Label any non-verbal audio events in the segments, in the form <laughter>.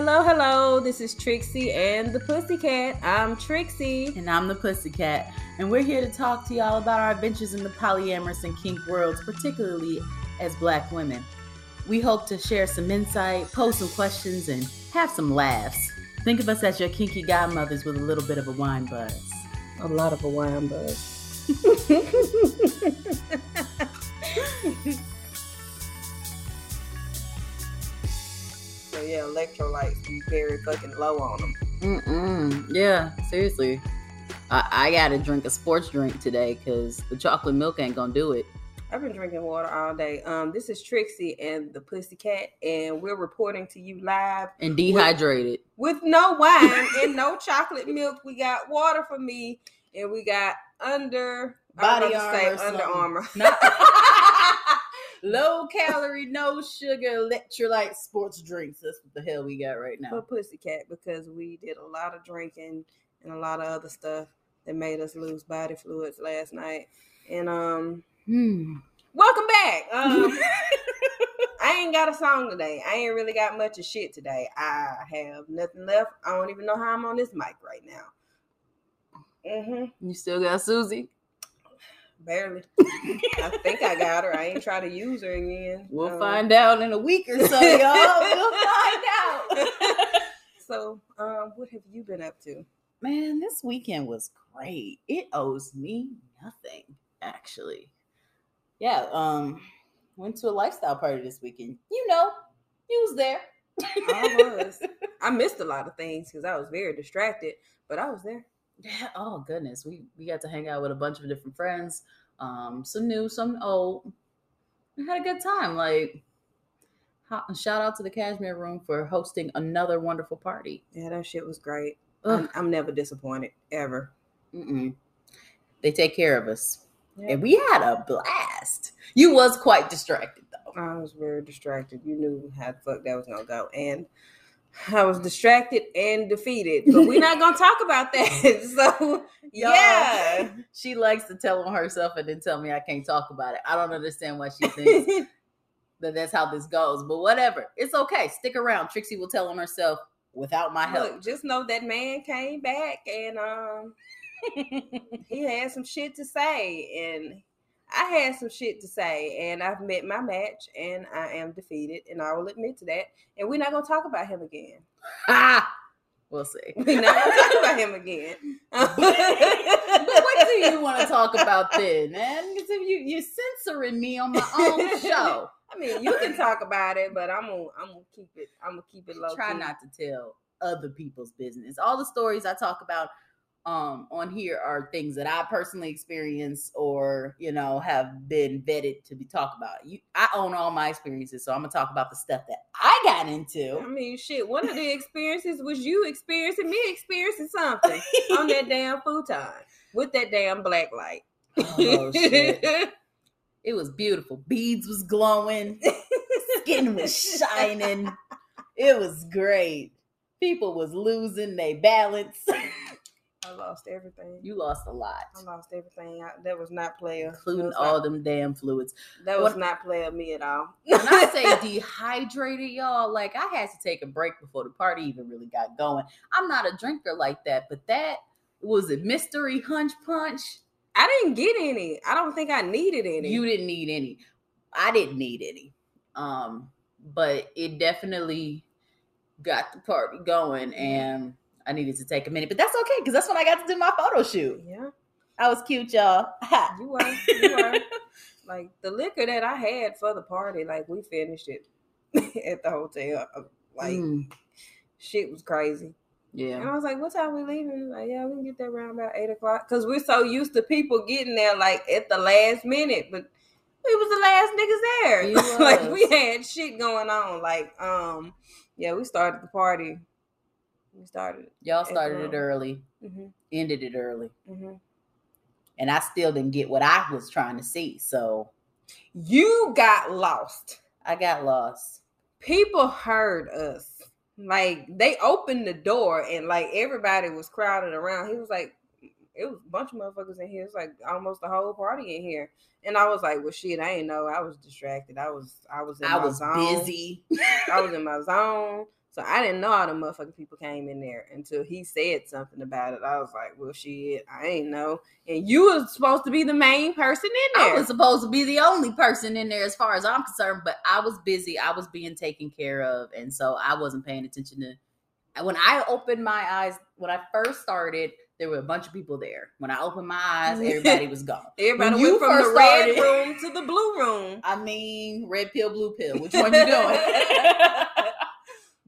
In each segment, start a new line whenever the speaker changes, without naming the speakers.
Hello, hello. This is Trixie and the Pussycat. I'm Trixie.
And I'm the Pussycat. And we're here to talk to y'all about our adventures in the polyamorous and kink worlds, particularly as black women. We hope to share some insight, pose some questions, and have some laughs. Think of us as your kinky godmothers with a little bit of a wine buzz.
A lot of a wine buzz. <laughs> so yeah, electrolytes be very fucking low on them.
Mm-mm. Yeah, seriously. I, I gotta drink a sports drink today because the chocolate milk ain't gonna do it.
I've been drinking water all day. Um, this is Trixie and the Pussycat, and we're reporting to you live
And dehydrated.
with no wine and no chocolate milk. We got water for me, and we got under I was
Body
about to say
Armor
Under
something.
Armour.
Not- <laughs> Low calorie, no sugar, electrolyte sports drinks. That's what the hell we got right now.
for Pussycat because we did a lot of drinking and a lot of other stuff that made us lose body fluids last night. And um,
Hmm.
welcome back. <laughs> Um, <laughs> I ain't got a song today. I ain't really got much of shit today. I have nothing left. I don't even know how I'm on this mic right now. Mm-hmm.
You still got Susie?
Barely. <laughs> I think I got her. I ain't try to use her again.
We'll
Um,
find out in a week or so, y'all. We'll <laughs> find out. <laughs>
So, um, what have you been up to?
Man, this weekend was great. It owes me nothing, actually. Yeah, um, went to a lifestyle party this weekend. You know, you was there.
I was. I missed a lot of things because I was very distracted, but I was there.
Yeah. <laughs> Oh goodness, we we got to hang out with a bunch of different friends, um, some new, some old. We had a good time. Like, ho- shout out to the Cashmere Room for hosting another wonderful party.
Yeah, that shit was great. I'm, I'm never disappointed ever.
mm-mm. They take care of us,
Yeah.
and we had a blast. You was quite distracted though.
I was very distracted. You knew how the fuck that was gonna go, and I was distracted and defeated. But we're not gonna talk about that. <laughs> So <laughs>
Y'all,
yeah,
she likes to tell on herself and then tell me I can't talk about it. I don't understand why she thinks <laughs> that that's how this goes, but whatever. It's okay. Stick around. Trixie will tell on herself without my help.
Look, just know that man came back and um he had some shit to say and I had some shit to say and I've met my match and I am defeated and I will admit to that and we're not gonna talk about him again.
ah, <laughs> we'll see.
We're not gonna talk about him again.
But what do you want to talk about then, man? Because if you you're censoring me on my own <laughs> show,
I mean, you can talk about it, but I'm gonna I'm gonna keep it I'm gonna keep it low.
try
key.
not to tell other people's business. All the stories I talk about um on here are things that I personally experience or you know have been vetted to be talked about. You I own all my experiences, so I'm gonna talk about the stuff that I got into.
I mean, shit. One of the experiences was you experiencing me experiencing something <laughs> on that damn futon with that damn black light.
Oh, shit. <laughs> It was beautiful. Beads was glowing, skin was shining. <laughs> It was great. People was losing their balance.
I lost everything.
You lost a lot,
I lost everything. I, that was not player.
including all
not-
them damn fluids.
That was
what-
not player me at all.
When I say <laughs> dehydrated, y'all, like I had to take a break before the party even really got going. I'm not a drinker like that, but that was a mystery hunch punch.
I didn't get any. I don't think I needed any.
You didn't need any. I didn't need any. Um, but it definitely got the party going and I needed to take a minute. But that's okay because that's when I got to do my photo shoot.
yeah,
I was cute, y'all. <laughs>
you were. You were. like the liquor that I had for the party, like we finished it <laughs> at the hotel. Like
Mm,
shit was crazy.
Yeah. And.
I was like, "What time we leaving?" Like, yeah, we can get there around about eight o'clock because we're so used to people getting there like at the last minute, but we was the last niggas there. <laughs> Like we had shit going on. Like, um, yeah, we started the party. We started.
Y'all started it early,
hmm
ended it early.
hmm
And I still didn't get what I was trying to see. So
You got lost.
I got lost.
People heard us. Like they opened the door and like everybody was crowded around. He was like, it was a bunch of motherfuckers in here. It's like almost the whole party in here. And I was like, well, shit, I ain't know. I was distracted. I was, I was in
I
my
was
zone.
busy. <laughs>
I was in my zone. So I didn't know all the motherfucking people came in there until he said something about it. I was like, well, shit, I ain't know. And you was supposed to be the main person in there.
I was supposed to be the only person in there as far as I'm concerned, but I was busy. I was being taken care of. And so I wasn't paying attention to. When I opened my eyes, when I first started, there were a bunch of people there. When I opened my eyes, everybody was gone. <laughs>
Everybody
When
went from the red
started-
room to the blue room.
I mean, red pill, blue pill. Which one you <laughs> doing? <laughs>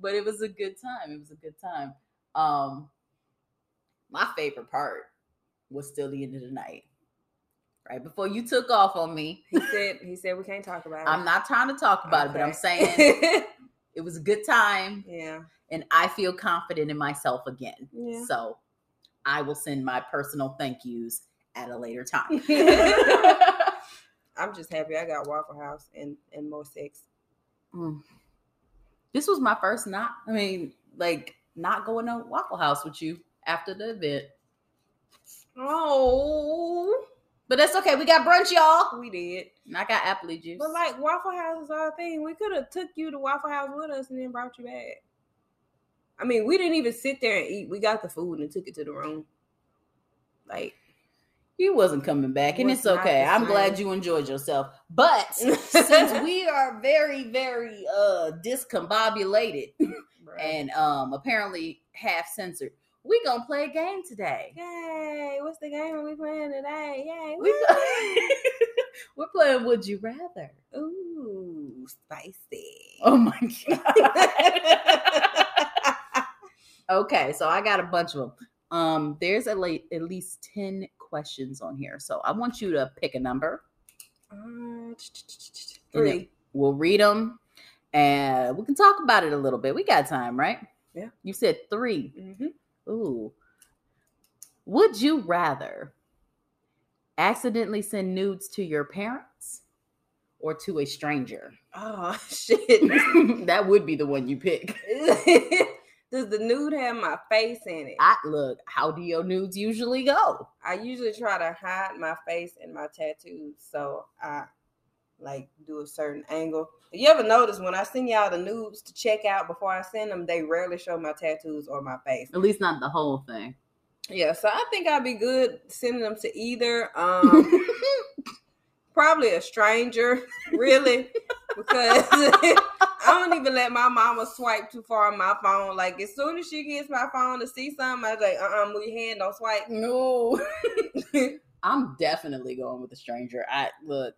but it was a good time. It was a good time. Um, my favorite part was still the end of the night. Right before you took off on me,
He said he said we can't talk about it.
I'm not trying to talk about it, but I'm saying <laughs> it was a good time,
yeah.
and I feel confident in myself again.
Yeah.
So I will send my personal thank yous at a later time. <laughs> <laughs>
I'm just happy I got Waffle House and, and more sex.
Mm. This was my first not, I mean, like not going to Waffle House with you after the event.
Oh,
But that's okay. We got brunch, y'all.
we did.
And I got apple juice.
But like Waffle House is our thing. We could have took you to Waffle House with us and then brought you back. I mean, we didn't even sit there and eat. We got the food and took it to the room. Like,
you wasn't coming back, and it's okay. I'm glad you enjoyed yourself. But <laughs> since we are very, very uh discombobulated <laughs>
bruh.
and um apparently half censored, we gonna play a game today.
yay! What's the game are we playing today? Yay!
We! <laughs> We're playing Would You Rather.
Ooh, spicy.
Oh my god. okay, so I got a bunch of them. Um, there's at, le- at least 10 questions on here. So I want you to pick a number.
Uh, three.
We'll read them and we can talk about it a little bit. We got time, right?
Yeah.
You said 3
Mm-hmm.
Ooh. Would you rather accidentally send nudes to your parents or to a stranger?
Oh <laughs> shit! <laughs>
that would be the one you pick. <laughs>
Does the nude have my face in it?
I look, how do your nudes usually go?
I usually try to hide my face and my tattoos, so I like do a certain angle. You ever notice when I send y'all the nudes to check out before I send them, they rarely show my tattoos or my face.
At least not the whole thing.
Yeah, so I think I'd be good sending them to either um <laughs> probably a stranger, really, because <laughs> I don't even let my mama swipe too far on my phone. Like as soon as she gets my phone to see something, I was like, uh, uh move your hand, don't swipe.
No. <laughs> I'm definitely going with a stranger. I look,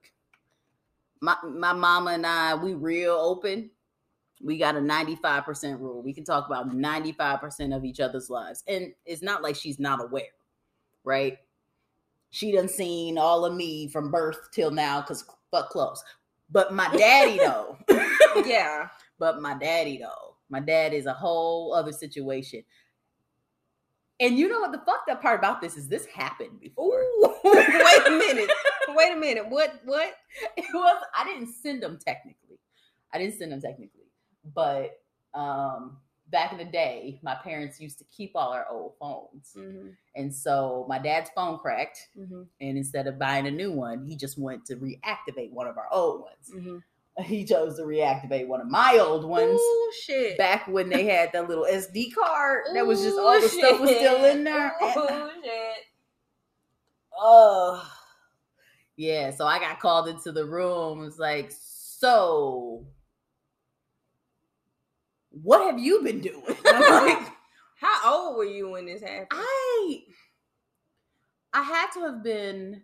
my my mama and I, we real open. We got a 95% rule. We can talk about 95% of each other's lives. And it's not like she's not aware, right? She done seen all of me from birth till now because fuck close. But my daddy though. <laughs>
yeah,
But my daddy, though, my dad is a whole other situation. And you know what the fucked up part about this is this happened before.
Ooh, <laughs> wait a minute. Wait a minute. What? What? <laughs>
It was I didn't send them technically. I didn't send them technically. But um back in the day, my parents used to keep all our old phones.
Mm-hmm,
And so my dad's phone cracked.
mm-hmm,
And instead of buying a new one, he just went to reactivate one of our old ones.
mm-hmm. <laughs>
He chose to reactivate one of my old ones.
Ooh, shit.
back when they had that little SD card that was just all the stuff was still in there.
Ooh, <laughs> shit.
Oh, yeah. So I got called into the room. It was like, so what have you been doing? <laughs> <laughs> Like,
How old were you when this happened?
I, I had to have been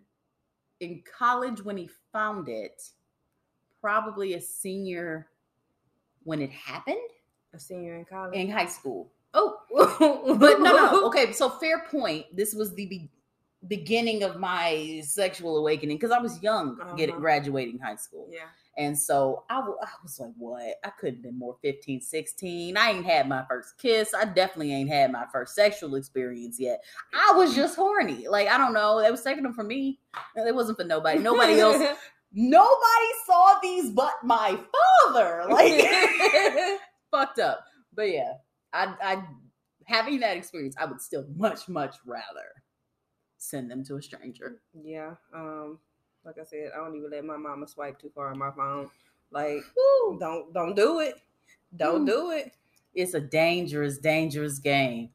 in college when he found it. Probably a senior when it happened
A senior in college.
in high school.
oh, <laughs>
but no, no. Okay, so fair point. This was the be- beginning of my sexual awakening because I was young, getting
Uh-huh.
graduating high school,
Yeah.
And so I was like, "What? I couldn't have been more 15, 16. I ain't had my first kiss. I definitely ain't had my first sexual experience yet. I was just horny. Like I don't know. They was taking them for me. It wasn't for nobody. Nobody else. <laughs> Nobody saw these but my father. <laughs> Like <laughs> fucked up. But yeah, I, I having that experience, I would still much, much rather send them to a stranger.
yeah. Um. Like I said, I don't even let my mama swipe too far on my phone. Like,
Woo.
don't don't do it. Don't
Mm.
do it.
It's a dangerous, dangerous game.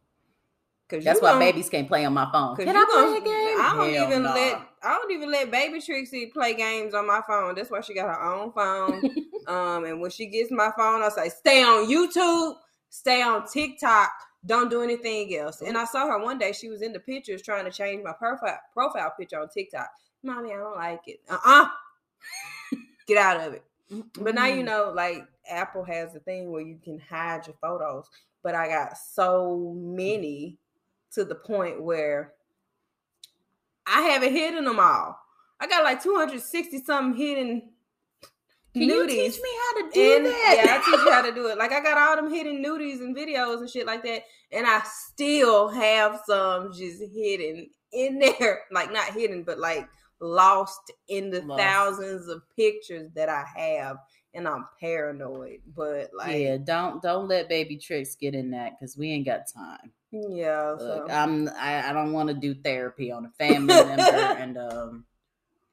Cause
That's why babies can't play on my phone. Can I play a game?
I don't
Hell
even
nah.
let I don't even let baby Trixie play games on my phone. That's why she got her own phone. <laughs> um, and when she gets my phone, I say, "Stay on YouTube, stay on TikTok, don't do anything else." And I saw her one day. She was in the pictures trying to change my profile profile picture on TikTok. Mommy, I don't like it. Uh uh <laughs> Get out of it. But now you
Mm.
know, like Apple has the thing where you can hide your photos. But I got so many to the point where I haven't hidden them all. I got like 260 something hidden
Can you teach me how to do
and
that?
yeah, I teach you how to do it. Like I got all them hidden nudies and videos and shit like that, and I still have some just hidden in there. Like not hidden, but like lost in the
Lost.
thousands of pictures that I have, and I'm paranoid. But like,
yeah, don't don't let baby tricks get in that because we ain't got time.
yeah.
Look,
so.
I'm I, I don't want to do therapy on a family member, <laughs> and um,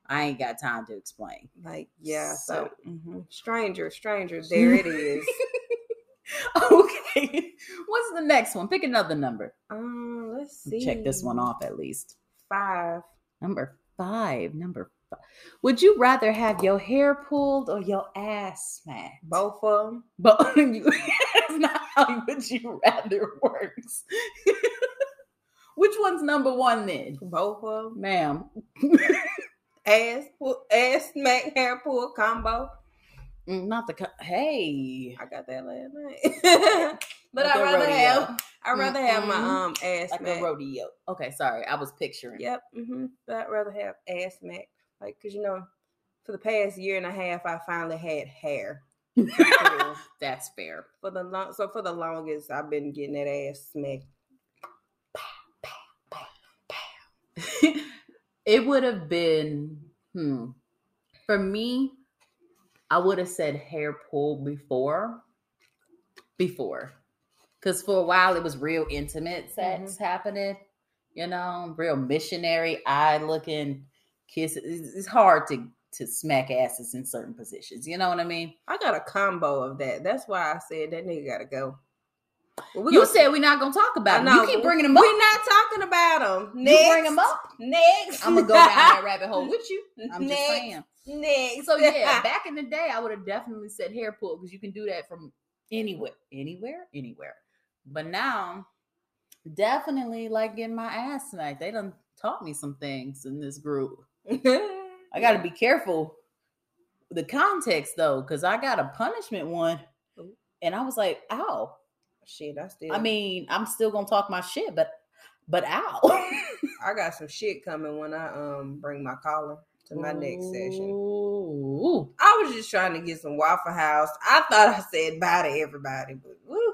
I ain't got time to explain.
like yeah, so,
So-
mhm. stranger, stranger, there it is. <laughs>
okay, what's the next one? Pick another number.
um, let's see.
Check this one off at least.
Five.
Number five. Number five. Would you rather have your hair pulled or your ass smacked?
Both of them.
But <laughs> that's not how would you rather works. <laughs> Which one's number one then,
Both of them.
ma'am? <laughs>
Ass pull, ass smack hair pull combo.
Mm, Not the co- hey,
I got that last night. but I'd rather
rodeo.
have I'd rather have my
Mhm.
um ass
like
smack.
a rodeo. Okay, sorry, I was picturing.
Yep. hmm But I'd rather have ass smack. Like, cause you know, for the past year and a half, I finally had hair. <laughs>
That's fair.
for the long, so for the longest, I've been getting that ass smacked. <laughs>
it would have been hmm for me i would have said hair pull before before because for a while it was real intimate sex mm-hmm. happening you know real missionary eye looking kiss it's hard to to smack asses in certain positions you know what i mean
I got a combo of that. That's why I said that nigga gotta go. Well,
you
gonna-
said we're not gonna talk about him. you keep bringing him up
We're not talking about him.
you
Next.
bring him up
Next.
i'm gonna go down that <laughs> rabbit hole with you i'm just
Next.
saying
Next.
So yeah, <laughs> back in the day, I would have definitely said hair pull because you can do that from anywhere, anywhere, anywhere. But now, definitely like getting my ass smacked. They done taught me some things in this group. I got to be careful the context though, because I got a punishment one, and I was like, "Ow!"
Shit, I still.
I mean, I'm still gonna talk my shit, but but ow! <laughs>
I got some shit coming when I um bring my collar to my next session.
Ooh.
I was just trying to get some Waffle House. I thought I said bye to everybody, but woo.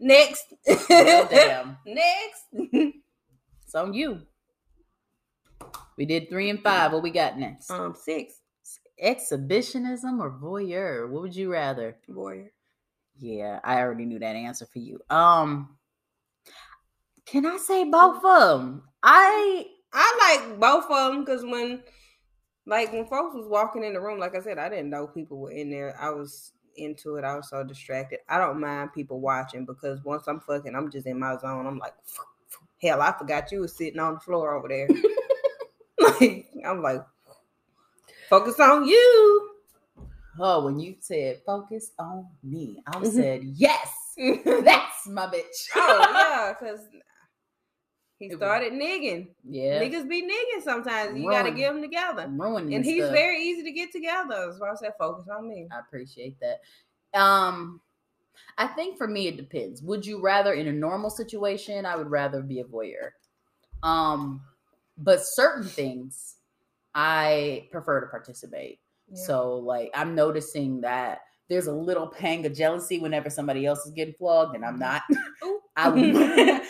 Next. <laughs>
Damn.
Next. <laughs>
It's on you. We did three and five. What we got next?
um, six.
Exhibitionism or voyeur? What would you rather?
Voyeur.
Yeah, I already knew that answer for you. Um, can I say both of them? I
I like both of them because when, like, when folks was walking in the room, like I said, I didn't know people were in there. I was into it. I was so distracted. I don't mind people watching because once I'm fucking, I'm just in my zone. I'm like, hell, I forgot you was sitting on the floor over there. <laughs> <laughs> like, I'm like, focus on you.
oh, when you said focus on me, I
Mhm.
said yes. <laughs> That's my bitch.
oh yeah, because he
It was-
started nigging.
yeah.
Niggas be nigging sometimes. You got to get them together.
ruining
And he's
stuff.
very easy to get together. That's why I said focus on me.
I appreciate that. Um, I think for me it depends. Would you rather in a normal situation? I would rather be a voyeur. Um, but certain things I prefer to participate.
Yeah.
So like I'm noticing that there's a little pang of jealousy whenever somebody else is getting flogged and I'm not. <laughs> I I'd <laughs> <laughs>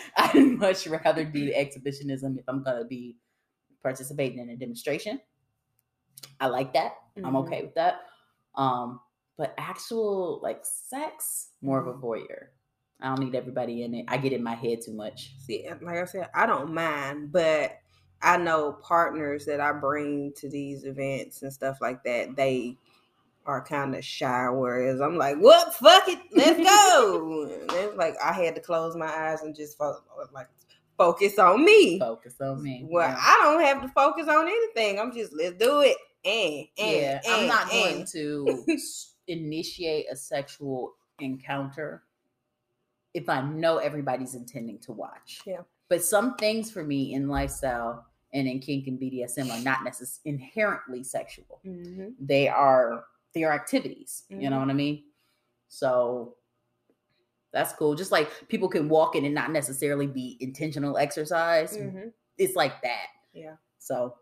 much rather do the exhibitionism if I'm gonna be participating in a demonstration. I like that. I'm
Mhm.
okay with that. Um, but actual like sex, more of a
Mm-hmm.
voyeur. I don't need everybody in it. I get in my head too much.
See, like I said, I don't mind, but I know partners that I bring to these events and stuff like that. They are kind of shy, whereas I'm like, "What? Fuck it, let's go." and it's like I had to close my eyes and just fo- like focus on me.
Focus on me.
Well,
yeah.
I don't have to focus on anything. I'm just let's do it. And, and
yeah, I'm
and,
not going to <laughs> initiate a sexual encounter if I know everybody's intending to watch.
Yeah.
But some things for me in lifestyle and in kink and BDSM are not necessarily inherently sexual.
Mhm.
They are they are activities. You know
Mhm.
what I mean? So that's cool. Just like people can walk in and not necessarily be intentional exercise.
Mhm.
It's like that.
Yeah.
So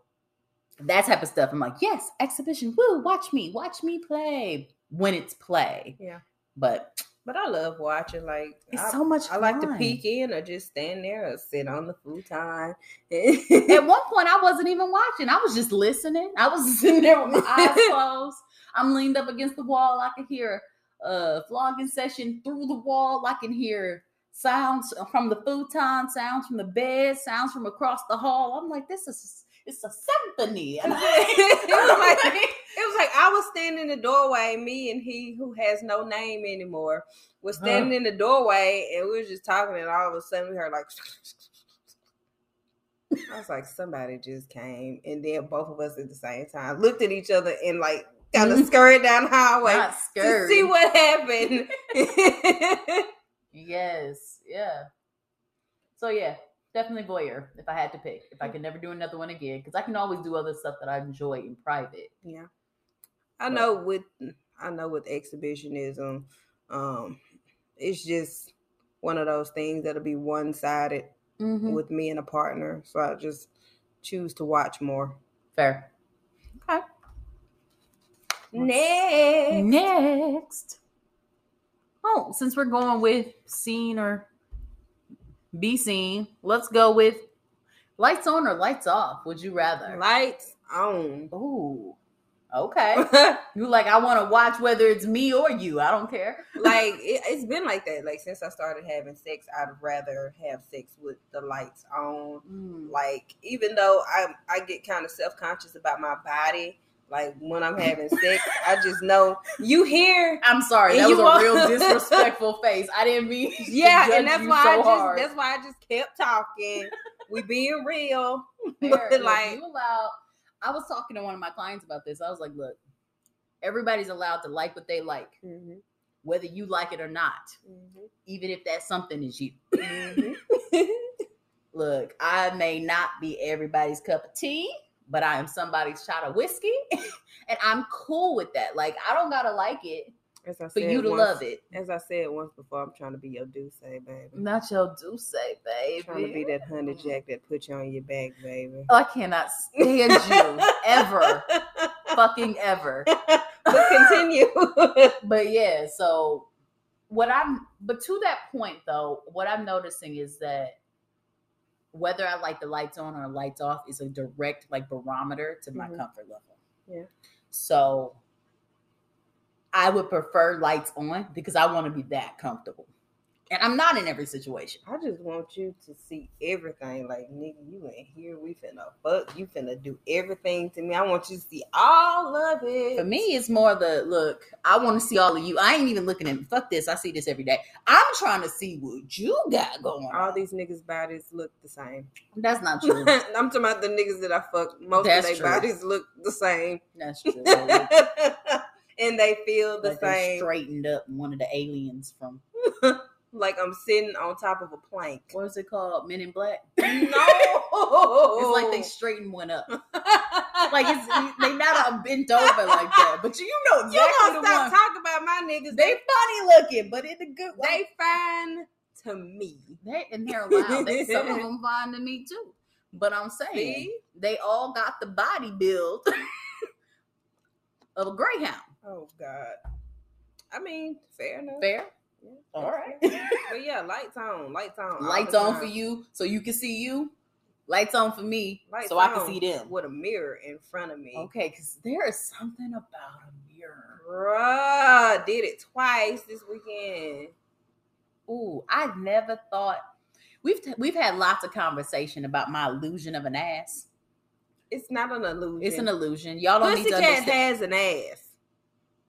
that type of stuff, I'm like, yes, exhibition. Woo, watch me, watch me play when it's play.
Yeah.
But
But I love watching. Like
it's
I,
so much
I like to peek in or just stand there or sit on the futon.
At one point, I wasn't even watching. I was just listening. I was sitting there with my eyes <laughs> closed. I'm leaned up against the wall. I can hear a flogging session through the wall. I can hear sounds from the futon, sounds from the bed, sounds from across the hall. I'm like, this is it's a symphony. And <laughs> <laughs>
it was like it was like I was standing in the doorway. Me and he, who has no name anymore, was
Uh-huh.
standing in the doorway, and we were just talking. And all of a sudden, we heard like. I was like, somebody just came, and then both of us at the same time looked at each other and like kind of scurried down the
not
to see what happened. <laughs>
Yes, yeah. So yeah, definitely voyeur if I had to pick. If I could never do another one again, because I can always do other stuff that I enjoy in private.
Yeah. I know with I know with exhibitionism, um, it's just one of those things that'll be one sided
Mm-hmm.
with me and a partner. So I just choose to watch more.
Fair. Okay.
Next.
Next. Oh, since we're going with seen or be seen, let's go with lights on or lights off. Would you rather?
Lights on.
Ooh. Okay. <laughs> You like I want to watch whether it's me or you. I don't care.
it, <laughs> it's been like that. Like since I started having sex, I'd rather have sex with the lights on.
Mm.
Like even though I I get kind of self conscious about my body. Like when I'm having sex, I just know you hear
I'm sorry. That was a real <laughs> disrespectful face. I didn't mean. to
Yeah, and that's why
so
I just
hard.
that's why I just kept talking. we being real. <laughs>
Fair. <laughs> Look,
like
you allow. I was talking to one of my clients about this. I was like, look, everybody's allowed to like what they like,
Mhm,
whether you like it or not,
mhm,
even if that something is you.
mhm.
Look, I may not be everybody's cup of tea, but I am somebody's shot of whiskey, <laughs> and I'm cool with that. Like, I don't gotta like it
As I
for
said
you to
once-
love it.
As I said once before, I'm trying to be your Douce, baby.
Not your do say, baby.
trying to be that honey jack that put you on your back, baby.
Oh, I cannot stand you ever, <laughs> fucking ever.
but continue. <laughs>
But yeah, so what I'm, but to that point though, what I'm noticing is that whether I like the lights on or lights off is a direct like barometer to my
Mhm.
comfort level.
Yeah.
So I would prefer lights on because I want to be that comfortable. And I'm not in every situation.
I just want you to see everything. Like, nigga, you ain't here. We finna fuck. You finna do everything to me. I want you to see all of it.
For me, it's more the look, I want to see all of you. I ain't even looking at fuck this. I see this every day. I'm trying to see what you got going on.
all these niggas' bodies look the same.
That's not true. <laughs>
I'm talking about the niggas that I fuck. Most
That's
of their bodies look the same.
That's <laughs> true.
and they feel the
Like
same.
straightened up one of the aliens from <laughs>
Like I'm sitting on top of a plank.
what is it called? Men in Black. <laughs>
No.
It's like they straighten one up. <laughs> Like it's they not a bent over like that. But you know
you
exactly
don't stop talking about my niggas.
They
They
funny looking, but in a good
they
way.
fine to me.
They and they're loud. They, some of <laughs> them fine to me too. But I'm saying
See?
they all got the body build of a greyhound.
Oh God. I mean, fair enough.
Fair.
Yeah, oh.
All
that's
right.
fair. <laughs> But yeah, lights on, lights on,
Lights on
time.
for you so you can see you. Lights on for me
Lights
so I can see them.
with a mirror in front of me.
Okay, because there is something about a mirror.
Bruh, did it twice this weekend.
Ooh, I never thought we've t- we've had lots of conversation about my illusion of an ass.
It's not an illusion.
It's an illusion. Y'all don't need to
Pussycat
understand.
has an ass.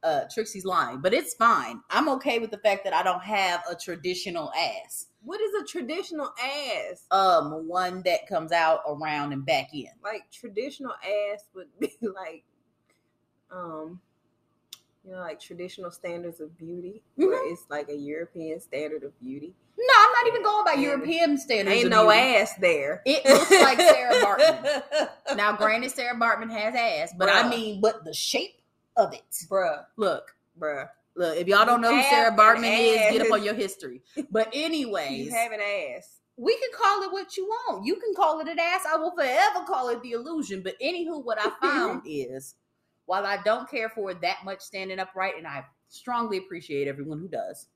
Uh Trixie's lying, but it's fine. I'm okay with the fact that I don't have a traditional ass.
What is a traditional ass?
Um, one that comes out around and back in.
Like traditional ass would <laughs> be like, um, you know, like traditional standards of beauty, where
Mhm.
it's like a European standard of beauty.
No, I'm not even going by
And
European standards.
Ain't no
beauty.
ass there.
It looks like Sarah Baartman. <laughs> Now, granted, Sarah Baartman has ass, but I mean, but the shape of it.
bruh,
Look,
bruh.
look. If y'all don't know who Sarah Baartman is, get up on your history. But <laughs> anyways,
You have an ass.
we can call it what you want. You can call it an ass. I will forever call it the illusion. But anywho, what I found <laughs> is while I don't care for it that much standing upright, and I strongly appreciate everyone who does,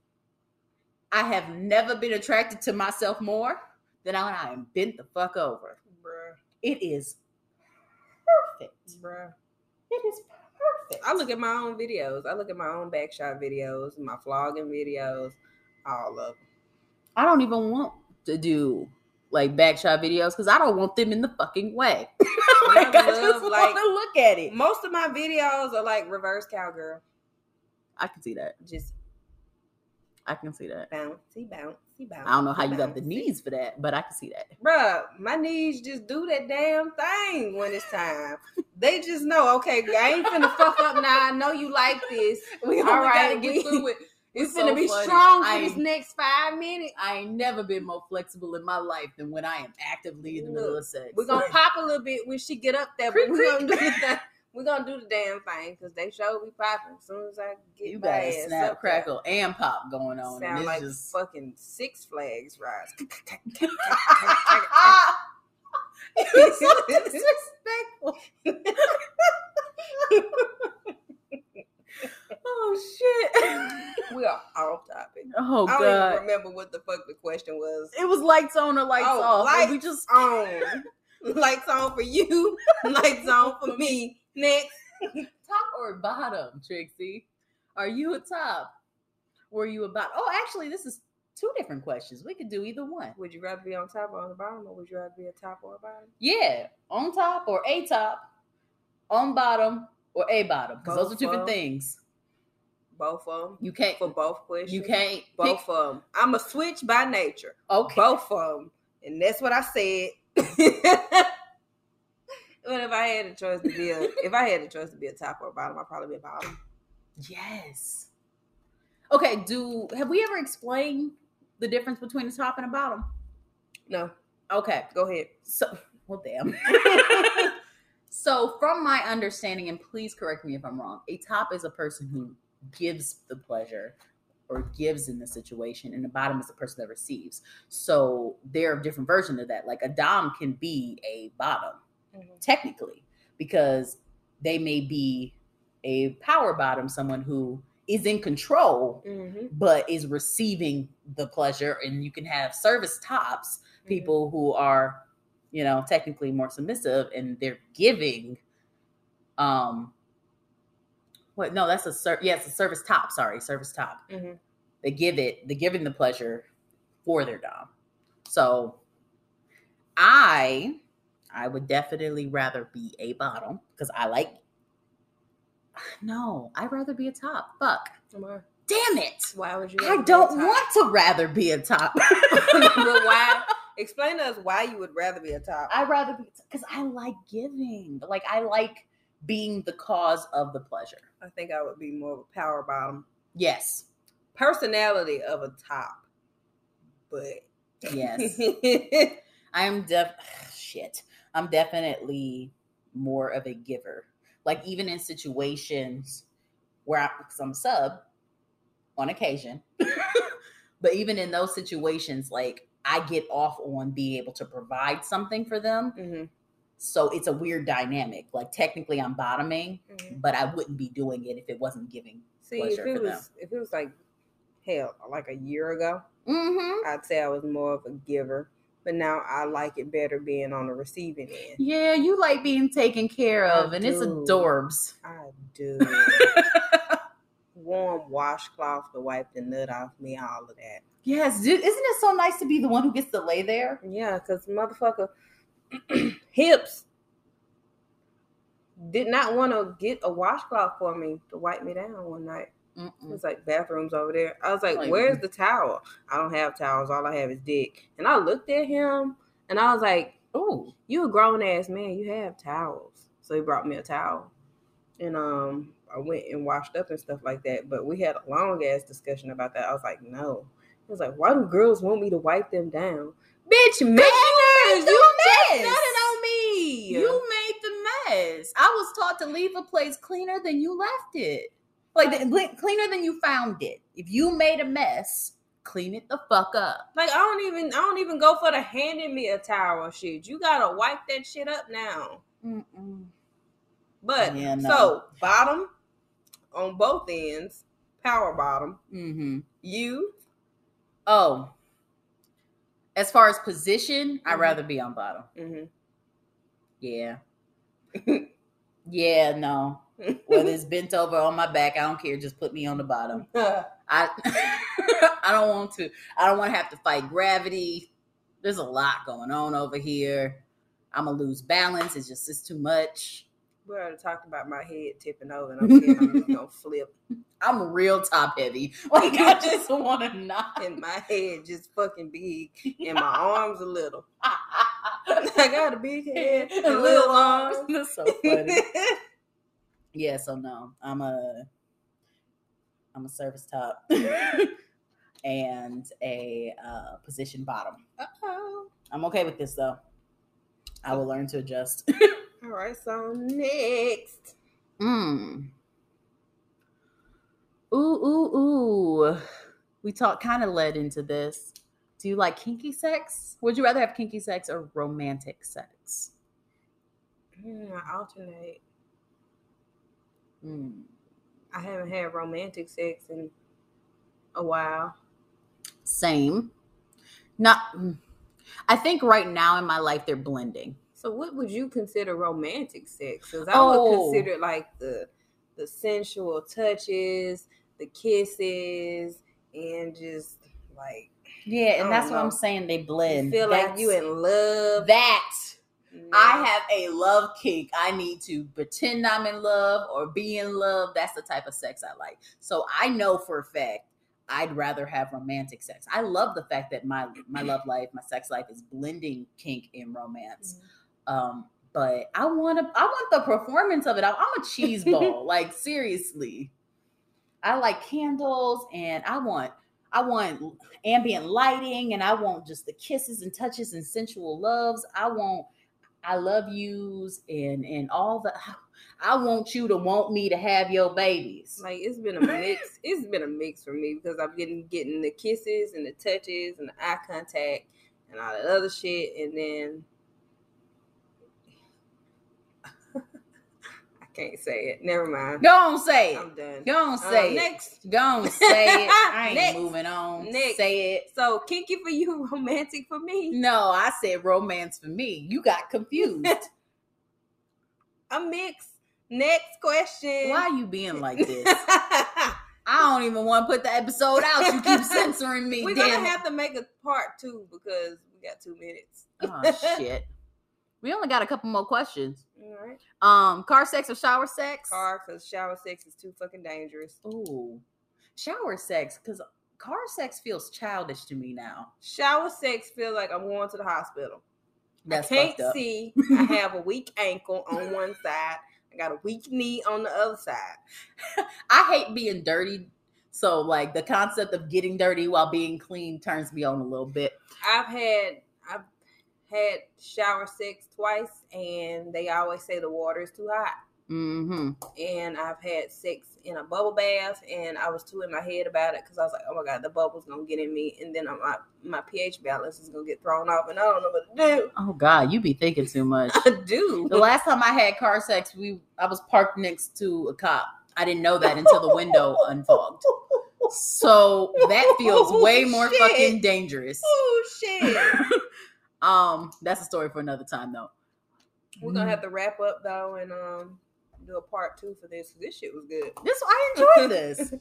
I have never been attracted to myself more than when I am bent the fuck over.
Bruh,
It is perfect.
bruh.
It is perfect.
I look at my own videos. I look at my own backshot videos, my vlogging videos, all of them.
I don't even want to do like backshot videos because I don't want them in the fucking way. <laughs> like, I just
like-
want to look at it.
Most of my videos are like reverse cowgirl,
I can see that.
just
I can see that.
bouncy, bouncy.
I don't know how you got the knees for that, but I can see that.
Bruh, my knees just do that damn thing when it's time. They just know, okay, I ain't finna fuck up now. I know you like this. <laughs>
We
All
only gotta get
we-
through it. It's so
be
funny.
strong for this next five minutes.
I ain't never been more flexible in my life than when I am actively in the middle of sex.
We're gonna pop a little bit when she get up there, but we're gonna do the We're gonna do the damn thing because they show we popping. As soon as I get
you got a snap, crackle, and pop going on,
sound like
just
fucking Six Flags rides. <laughs> <laughs>
it's so disrespectful. <laughs> oh shit!
we are off topic.
Oh God.
I don't
god!
even remember what the fuck the question was.
It was lights on or lights
Oh,
off. and we just
on. Lights on for you. Lights on for me. Next. <laughs>
top or bottom, Trixie? Are you a top? Were you about? Oh, actually, this is two different questions. We could do either one.
Would you rather be on top or on the bottom, or would you rather be a top or a bottom?
Yeah, on top or a top, on bottom or a bottom, because those are
two
different things.
Both of them.
You can't.
For both questions.
You can't. pick-
Both of them. I'm a switch by nature.
Okay.
Both of them. And that's what I said. <laughs> but if I had a choice to be a, <laughs> if I had a choice to be a top or a bottom, I'd probably be a bottom.
Yes. Okay. Do have we ever explained the difference between a top and a bottom?
No,
Okay.
go ahead.
So, well, damn. <laughs> so, from my understanding, and please correct me if I'm wrong, a top is a person who gives the pleasure or gives in the situation, and the bottom is the person that receives. So, there are different versions of that. Like a dom can be a bottom, technically, because they may be a power bottom, someone who is in control
Mm-hmm.
but is receiving the pleasure and you can have service tops
Mm-hmm.
people who are you know technically more submissive and they're giving um what no that's a ser- yeah a service top sorry service top
hmm
they give it they're giving the pleasure for their dom so i i would definitely rather be a bottom because i like <sighs> no i'd rather be a top fuck damn it
Why would you?
I
rather be a
don't want to rather be a top. <laughs> <laughs>
but why? Explain to us why you would rather be a top.
I'd rather be because I like giving. Like I like being the cause of the pleasure.
I think I would be more of a power bottom.
Yes.
Personality of a top, but
Yes. <laughs> I'm def <sighs> shit. I'm definitely more of a giver. Like even in situations where I, I'm sub on occasion, <laughs> but even in those situations, like I get off on being able to provide something for them.
Mhm,
So it's a weird dynamic. Like technically I'm bottoming,
mhm.
but I wouldn't be doing it if it wasn't giving.
See, if
Pleasure
it
for
was
them.
if it was like hell, like a year ago,
Mm-hmm.
I'd say I was more of a giver. But now I like it better being on the receiving end.
Yeah, you like being taken care of,
I
and it's
do.
adorbs.
I do. <laughs> Warm washcloth to wipe the nut off me, all of that.
yes, dude, isn't it so nice to be the one who gets to lay there?
Yeah, because motherfucker <clears throat> hips did not want to get a washcloth for me to wipe me down one night. It
Mm-mm.
was like bathrooms over there. I was like, "Where's the towel?" I don't have towels. All I have is dick. And I looked at him, and I was like,
Ooh.
"You a grown ass man. You have towels." So he brought me a towel, and um, I went and washed up and stuff like that. But we had a long ass discussion about that. I was like, "No." He was like, "Why do girls want me to wipe them down?" Bitch, manners. You
mess.
it on me.
You made the mess. I was taught to leave a place cleaner than you left it. Like the, cleaner than you found it. If you made a mess, clean it the fuck up.
Like I don't even I don't even go for the handing me a towel shit. You gotta wipe that shit up now.
Mm-mm.
But
Yeah, no.
so bottom on both ends, power bottom.
Mm-hmm.
You
Oh, as far as position, I'd
Mhm.
rather be on bottom.
mm-hmm.
Yeah. <laughs> yeah, no. Whether <laughs> it's bent over on my back, I don't care. Just put me on the bottom. <laughs> I <laughs> I don't want to. I don't want to have to fight gravity. There's a lot going on over here. I'm gonna lose balance. It's just it's too much.
we already talked about my head tipping over, and I'm I'm gonna flip,
I'm real top heavy. Like I just want to knock,
and my head just fucking big, and my arms a little. I got a big head and little arms.
That's so funny. Yeah. So no, I'm a I'm a service top <laughs> and a uh, position bottom.
Uh-oh.
I'm okay with this though. I will learn to adjust. <laughs>
All right, so next.
Mm. Ooh, ooh, ooh. We talked kind of led into this. Do you like kinky sex? Would you rather have kinky sex or romantic sex?
Hmm, I alternate.
Mm.
I haven't had romantic sex in a while.
Same. Not. I think right now in my life they're blending.
So, what would you consider romantic sex? Because I
Oh.
would consider like the the sensual touches, the kisses, and just like
Yeah, and that's
don't
what I'm saying. They
you
blend.
feel like you in love.
that. I have a love kink. I need to pretend I'm in love or be in love. That's the type of sex I like. So I know for a fact I'd rather have romantic sex. I love the fact that my my love life, my sex life is blending kink and romance. Um, but I want to I want the performance of it. I'm I'm a cheese ball. <laughs> like seriously. I like candles and I want I want ambient lighting and I want just the kisses and touches and sensual loves. I want I love yous and and all the I want you to want me to have your babies.
Like it's been a mix. it's been a mix for me because I'm getting getting the kisses and the touches and the eye contact and all that other shit, and then I can't say it. Never mind.
Don't say it.
I'm done.
On,
Um,
say it.
next.
Don't say it. <laughs> I ain't
Next.
moving on.
Next.
Say it.
So kinky for you, <laughs> romantic for me.
No, I said romance for me. You got confused. <laughs>
A mix. Next question.
Why are you being like this? I don't even want to put the episode out. You keep censoring me.
We're gonna
it.
have to make a part two because we got two minutes.
Oh shit. We only got a couple more questions.
All right.
Um, car sex or shower sex?
Car, because shower sex is too fucking dangerous.
Ooh. Shower sex, because car sex feels childish to me now.
Shower sex feels like I'm going to the hospital.
That's
I can't
up.
see. <laughs> I have a weak ankle on one side. I got a weak knee on the other side. <laughs>
I hate being dirty. So like the concept of getting dirty while being clean turns me on a little bit.
I've had I've had shower sex twice, and they always say the water is too hot.
Mm-hmm.
And I've had sex in a bubble bath, and I was too in my head about it because I was like, "Oh my god, the bubble's gonna get in me, and then my my pH balance is gonna get thrown off, and I don't know what to do."
Oh God, you be thinking too much. <laughs>
I do.
the last time I had car sex, we I was parked next to a cop. I didn't know that until the window <laughs> unfogged. So that feels way more fucking dangerous.
Oh shit! <laughs>
um, that's a story for another time though.
We're gonna have to wrap up though, and um, do a part two for this. This shit was good.
This I enjoyed <laughs> this.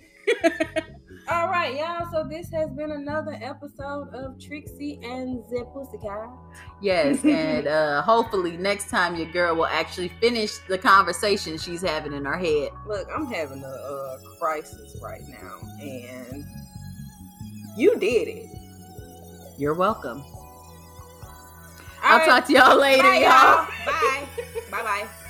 All right, y'all. So this has been another episode of Trixie and the Pussycat.
Yes, <laughs> and uh hopefully next time your girl will actually finish the conversation she's having in her head.
Look, I'm having a, a crisis right now, and you did it.
You're welcome. I'll
right.
talk to y'all later,
Bye,
y'all.
y'all. Bye. bye. Bye.